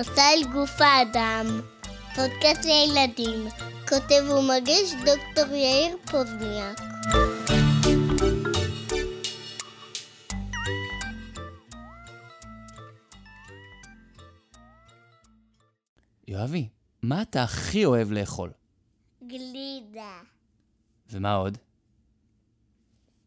מסע אל גוף האדם, פודקאסט לילדים, כותב ומגיש דוקטור יאיר פוזניאק. יואבי, מה אתה הכי אוהב לאכול? גלידה, ומה עוד?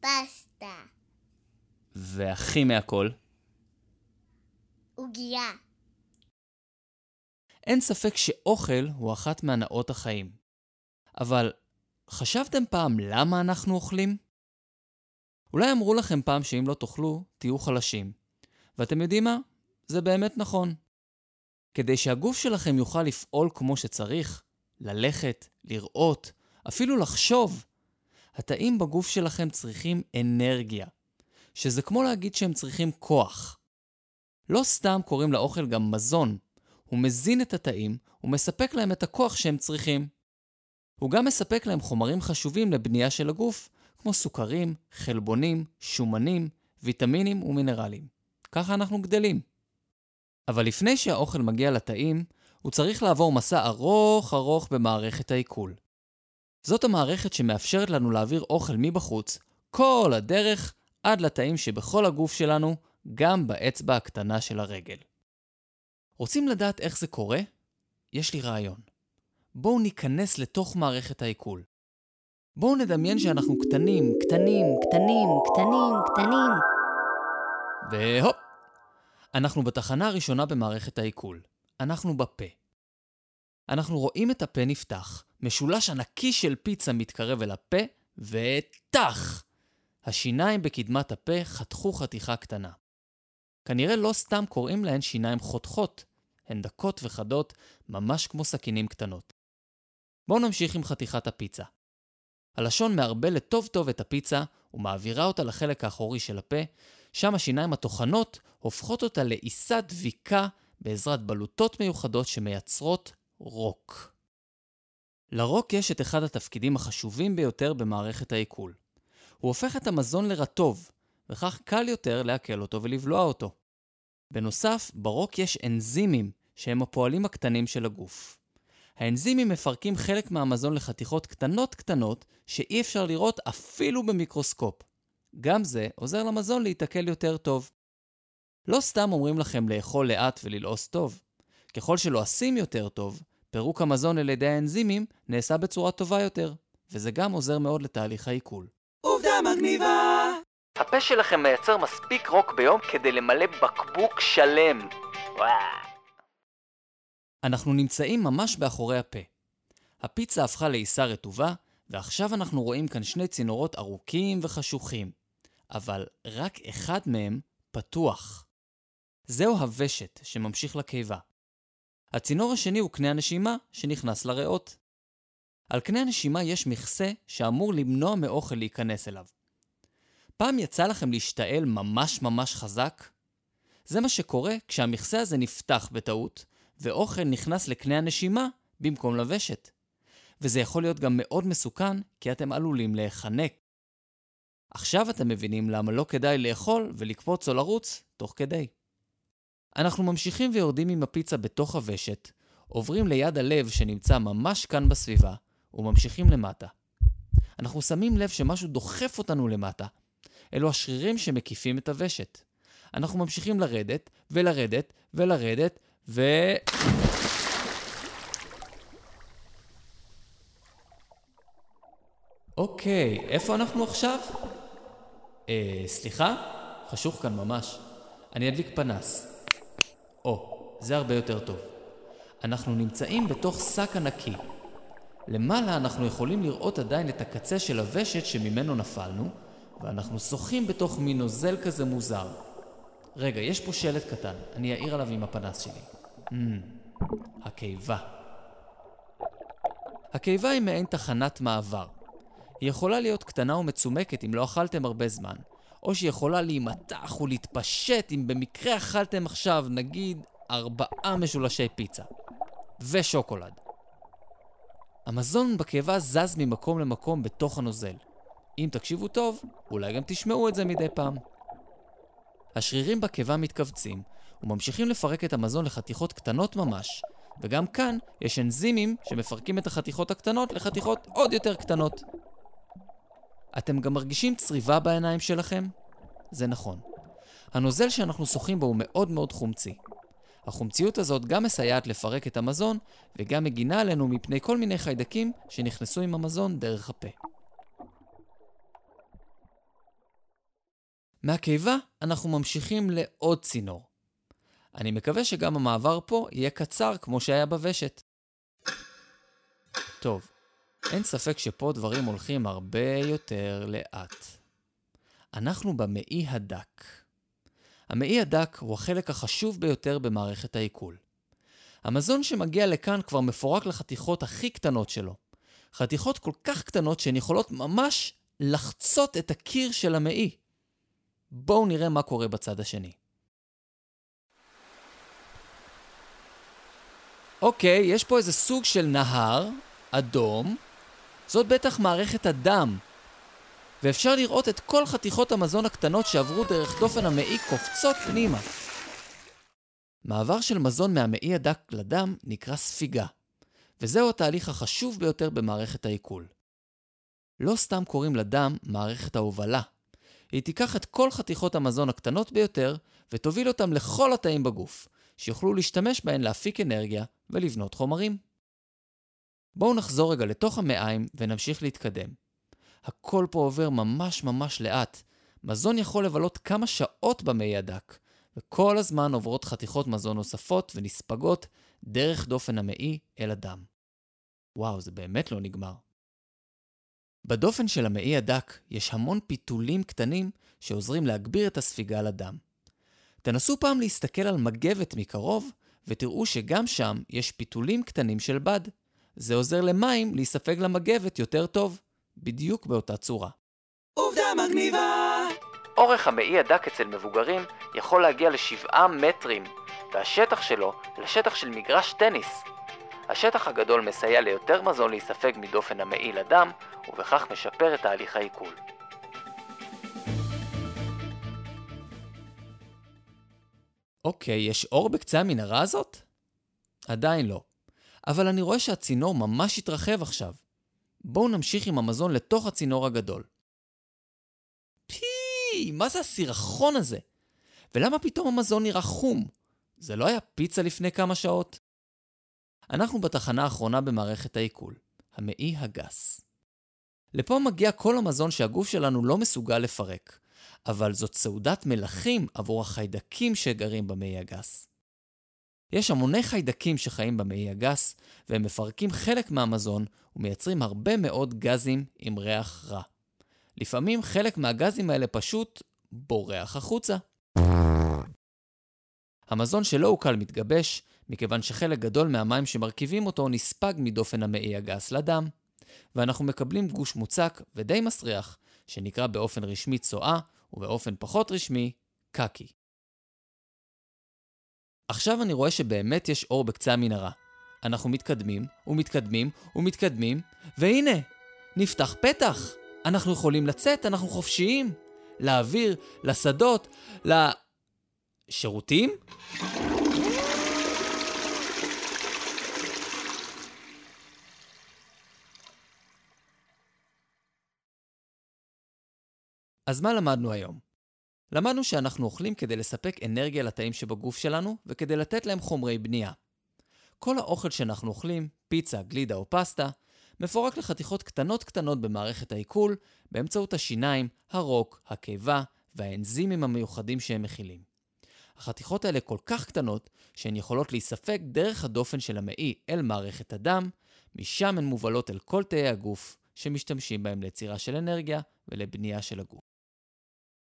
פסטה, והכי מהכל? אין ספק שאוכל הוא אחת מהנאות החיים. אבל חשבתם פעם למה אנחנו אוכלים? אולי אמרו לכם פעם שאם לא תאכלו, תהיו חלשים. ואתם יודעים מה? זה באמת נכון. כדי שהגוף שלכם יוכל לפעול כמו שצריך, ללכת, לראות, אפילו לחשוב, התאים בגוף שלכם צריכים אנרגיה, שזה כמו להגיד שהם צריכים כוח. לא סתם קוראים לאוכל גם מזון, הוא מזין את התאים ומספק להם את הכוח שהם צריכים. הוא גם מספק להם חומרים חשובים לבנייה של הגוף, כמו סוכרים, חלבונים, שומנים, ויטמינים ומינרלים. ככה אנחנו גדלים. אבל לפני שהאוכל מגיע לתאים, הוא צריך לעבור מסע ארוך ארוך במערכת העיכול. זאת המערכת שמאפשרת לנו להעביר אוכל מבחוץ, כל הדרך עד לתאים שבכל הגוף שלנו, גם באצבע הקטנה של הרגל. רוצים לדעת איך זה קורה? יש לי רעיון. בואו ניכנס לתוך מערכת העיכול. בואו נדמיין שאנחנו קטנים, קטנים, קטנים, קטנים, קטנים. והופ! אנחנו בתחנה הראשונה במערכת העיכול. אנחנו בפה. אנחנו רואים את הפה נפתח, משולש ענקי של פיצה מתקרב אל הפה, וטח! השיניים בקדמת הפה חתכו חתיכה קטנה. כנראה לא סתם קוראים להן שיניים חותכות, הן דקות וחדות, ממש כמו סכינים קטנות. בואו נמשיך עם חתיכת הפיצה. הלשון מערבלת טוב טוב את הפיצה ומעבירה אותה לחלק האחורי של הפה, שם השיניים הטוחנות הופכות אותה לעיסה דביקה בעזרת בלוטות מיוחדות שמייצרות רוק. לרוק יש את אחד התפקידים החשובים ביותר במערכת העיכול. הוא הופך את המזון לרטוב, וכך קל יותר לעכל אותו ולבלוע אותו. בנוסף, ברוק יש אנזימים, שהם הפועלים הקטנים של הגוף. האנזימים מפרקים חלק מהמזון לחתיכות קטנות קטנות שאי אפשר לראות אפילו במיקרוסקופ. גם זה עוזר למזון להיתקל יותר טוב. לא סתם אומרים לכם לאכול לאט וללעוס טוב. ככל שלועסים יותר טוב, פירוק המזון על ידי האנזימים נעשה בצורה טובה יותר, וזה גם עוזר מאוד לתהליך העיכול. עובדה מגניבה! הפה שלכם מייצר מספיק רוק ביום כדי למלא בקבוק שלם. אנחנו נמצאים ממש באחורי הפה. הפיצה הפכה לעיסה רטובה, ועכשיו אנחנו רואים כאן שני צינורות ארוכים וחשוכים. אבל רק אחד מהם פתוח. זהו הוושט שממשיך לקיבה. הצינור השני הוא קנה הנשימה שנכנס לריאות. על קנה הנשימה יש מכסה שאמור למנוע מאוכל להיכנס אליו. פעם יצא לכם להשתעל ממש ממש חזק? זה מה שקורה כשהמכסה הזה נפתח בטעות, ואוכל נכנס לקנה הנשימה במקום לוושת. וזה יכול להיות גם מאוד מסוכן, כי אתם עלולים להיחנק. עכשיו אתם מבינים למה לא כדאי לאכול ולקפוץ או לרוץ תוך כדי. אנחנו ממשיכים ויורדים עם הפיצה בתוך הוושט, עוברים ליד הלב שנמצא ממש כאן בסביבה, וממשיכים למטה. אנחנו שמים לב שמשהו דוחף אותנו למטה. אלו השרירים שמקיפים את הוושט. אנחנו ממשיכים לרדת, ולרדת, ולרדת, ו... אוקיי, איפה אנחנו עכשיו? אה, סליחה? חשוך כאן ממש. אני אדליק פנס. או, זה הרבה יותר טוב. אנחנו נמצאים בתוך שק ענקי. למעלה אנחנו יכולים לראות עדיין את הקצה של הוושט שממנו נפלנו, ואנחנו שוחים בתוך מין נוזל כזה מוזר. רגע, יש פה שלט קטן, אני אעיר עליו עם הפנס שלי. Mm, הקיבה. הקיבה היא מעין תחנת מעבר. היא יכולה להיות קטנה ומצומקת אם לא אכלתם הרבה זמן, או שהיא יכולה להימתח ולהתפשט אם במקרה אכלתם עכשיו, נגיד, ארבעה משולשי פיצה. ושוקולד. המזון בקיבה זז ממקום למקום בתוך הנוזל. אם תקשיבו טוב, אולי גם תשמעו את זה מדי פעם. השרירים בקיבה מתכווצים, וממשיכים לפרק את המזון לחתיכות קטנות ממש, וגם כאן יש אנזימים שמפרקים את החתיכות הקטנות לחתיכות עוד יותר קטנות. אתם גם מרגישים צריבה בעיניים שלכם? זה נכון. הנוזל שאנחנו שוחים בו הוא מאוד מאוד חומצי. החומציות הזאת גם מסייעת לפרק את המזון, וגם מגינה עלינו מפני כל מיני חיידקים שנכנסו עם המזון דרך הפה. מהקיבה אנחנו ממשיכים לעוד צינור. אני מקווה שגם המעבר פה יהיה קצר כמו שהיה בוושת. טוב, אין ספק שפה דברים הולכים הרבה יותר לאט. אנחנו במעי הדק. המעי הדק הוא החלק החשוב ביותר במערכת העיכול. המזון שמגיע לכאן כבר מפורק לחתיכות הכי קטנות שלו. חתיכות כל כך קטנות שהן יכולות ממש לחצות את הקיר של המעי. בואו נראה מה קורה בצד השני. אוקיי, יש פה איזה סוג של נהר, אדום. זאת בטח מערכת הדם. ואפשר לראות את כל חתיכות המזון הקטנות שעברו דרך דופן המעי קופצות פנימה. מעבר של מזון מהמעי הדק לדם נקרא ספיגה, וזהו התהליך החשוב ביותר במערכת העיכול. לא סתם קוראים לדם מערכת ההובלה. היא תיקח את כל חתיכות המזון הקטנות ביותר ותוביל אותם לכל התאים בגוף, שיוכלו להשתמש בהן להפיק אנרגיה ולבנות חומרים. בואו נחזור רגע לתוך המעיים ונמשיך להתקדם. הכל פה עובר ממש ממש לאט. מזון יכול לבלות כמה שעות במעי הדק, וכל הזמן עוברות חתיכות מזון נוספות ונספגות דרך דופן המעי אל הדם. וואו, זה באמת לא נגמר. בדופן של המעי הדק יש המון פיתולים קטנים שעוזרים להגביר את הספיגה לדם. תנסו פעם להסתכל על מגבת מקרוב, ותראו שגם שם יש פיתולים קטנים של בד. זה עוזר למים להיספג למגבת יותר טוב, בדיוק באותה צורה. עובדה מגניבה! אורך המעי הדק אצל מבוגרים יכול להגיע לשבעה מטרים, והשטח שלו לשטח של מגרש טניס. השטח הגדול מסייע ליותר מזון להיספג מדופן המעי לדם, ובכך משפר את תהליך העיכול. אוקיי, יש אור בקצה המנהרה הזאת? עדיין לא. אבל אני רואה שהצינור ממש התרחב עכשיו. בואו נמשיך עם המזון לתוך הצינור הגדול. פי, מה זה הסירחון הזה? ולמה פתאום המזון נראה חום? זה לא היה פיצה לפני כמה שעות? אנחנו בתחנה האחרונה במערכת העיכול, המעי הגס. לפה מגיע כל המזון שהגוף שלנו לא מסוגל לפרק, אבל זאת סעודת מלכים עבור החיידקים שגרים במעי הגס. יש המוני חיידקים שחיים במעי הגס, והם מפרקים חלק מהמזון ומייצרים הרבה מאוד גזים עם ריח רע. לפעמים חלק מהגזים האלה פשוט בורח החוצה. המזון שלא עוקל מתגבש, מכיוון שחלק גדול מהמים שמרכיבים אותו נספג מדופן המעי הגס לדם, ואנחנו מקבלים גוש מוצק ודי מסריח, שנקרא באופן רשמי צואה, ובאופן פחות רשמי, קקי. עכשיו אני רואה שבאמת יש אור בקצה המנהרה. אנחנו מתקדמים, ומתקדמים, ומתקדמים, והנה, נפתח פתח. אנחנו יכולים לצאת, אנחנו חופשיים. לאוויר, לשדות, לשירותים? אז מה למדנו היום? למדנו שאנחנו אוכלים כדי לספק אנרגיה לתאים שבגוף שלנו וכדי לתת להם חומרי בנייה. כל האוכל שאנחנו אוכלים, פיצה, גלידה או פסטה, מפורק לחתיכות קטנות קטנות במערכת העיכול באמצעות השיניים, הרוק, הקיבה והאנזימים המיוחדים שהם מכילים. החתיכות האלה כל כך קטנות שהן יכולות להיספג דרך הדופן של המעי אל מערכת הדם, משם הן מובלות אל כל תאי הגוף שמשתמשים בהם ליצירה של אנרגיה ולבנייה של הגוף.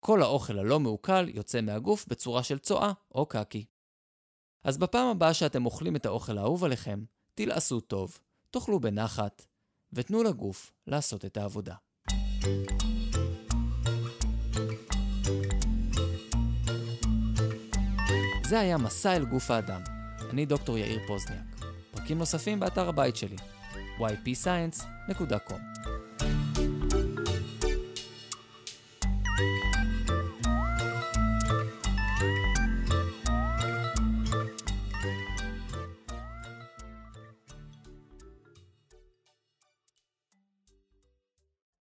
כל האוכל הלא מעוקל יוצא מהגוף בצורה של צואה או קקי. אז בפעם הבאה שאתם אוכלים את האוכל האהוב עליכם, תלעשו טוב, תאכלו בנחת, ותנו לגוף לעשות את העבודה. זה היה מסע אל גוף האדם. אני דוקטור יאיר פוזניאק. פרקים נוספים באתר הבית שלי, ypscience.com.